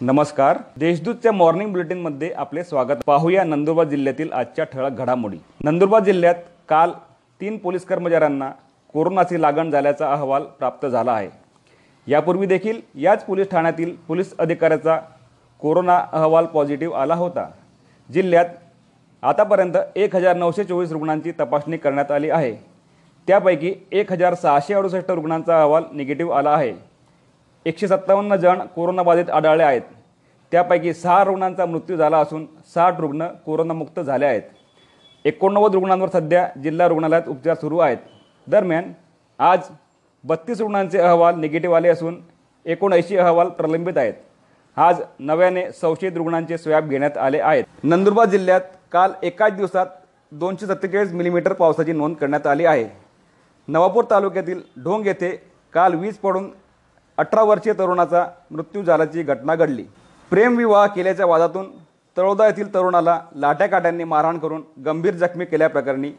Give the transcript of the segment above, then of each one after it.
नमस्कार. देशदूतच्या मॉर्निंग बुलेटिनमध्ये आपले स्वागत. पाहूया नंदुरबार जिल्ह्यातील आजच्या ठळक घडामोडी. नंदुरबार जिल्ह्यात काल तीन पोलीस कर्मचाऱ्यांना कोरोनाची लागण झाल्याचा अहवाल प्राप्त झाला आहे. यापूर्वी देखील याच पोलीस ठाण्यातील पोलीस अधिकाऱ्याचा कोरोना अहवाल पॉझिटिव्ह आला होता. जिल्ह्यात आतापर्यंत एक हजार नऊशे चोवीस रुग्णांची तपासणी करण्यात आली आहे. त्यापैकी एक हजार सहाशे अडुसष्ट रुग्णांचा अहवाल निगेटिव्ह आला आहे. एकशे सत्तावन्न जण कोरोनाबाधित आढळले आहेत. त्यापैकी सहा रुग्णांचा मृत्यू झाला असून साठ रुग्ण कोरोनामुक्त झाले आहेत. एकोणनव्वद रुग्णांवर सध्या जिल्हा रुग्णालयात उपचार सुरू आहेत. दरम्यान आज बत्तीस रुग्णांचे अहवाल निगेटिव्ह आले असून एकोणऐंशी अहवाल प्रलंबित आहेत. आज नव्याने संशयित रुग्णांचे स्वॅब घेण्यात आले आहेत. नंदुरबार जिल्ह्यात काल एकाच दिवसात दोनशे सत्तेचाळीस मिलीमीटर पावसाची नोंद करण्यात आली आहे. नवापूर तालुक्यातील ढोंग येथे काल वीज पडून अठरा वर्षीय तरुणाचा मृत्यू झाल्याची घटना घडली. प्रेमविवाह केल्याच्या वादातून तळोदा येथील तरुणाला लाट्याकाट्यांनी मारहाण करून गंभीर जखमी केल्याप्रकरणी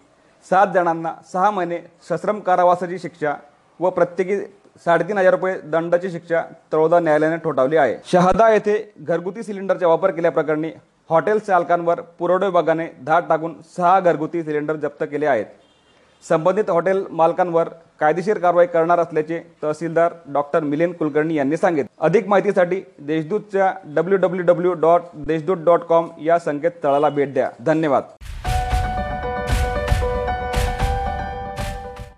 सात जणांना सहा महिने सश्रम कारावासाची शिक्षा व प्रत्येकी साडेतीन हजार रुपये दंडाची शिक्षा तळोदा न्यायालयाने ठोठावली आहे. शहादा येथे घरगुती सिलेंडरचा वापर केल्याप्रकरणी हॉटेल चालकांवर पुरवठा विभागाने धाड टाकून सहा घरगुती सिलेंडर जप्त केले आहेत. संबंधित हॉटेल मालकांवर कायदेशीर कारवाई करणार असल्याचे तहसीलदार डॉक्टर मिलिंद कुलकर्णी यांनी सांगितले. अधिक माहितीसाठी देशदूतच्या W W W dot Deshdoot dot com या संकेतस्थळाला भेट द्या. धन्यवाद.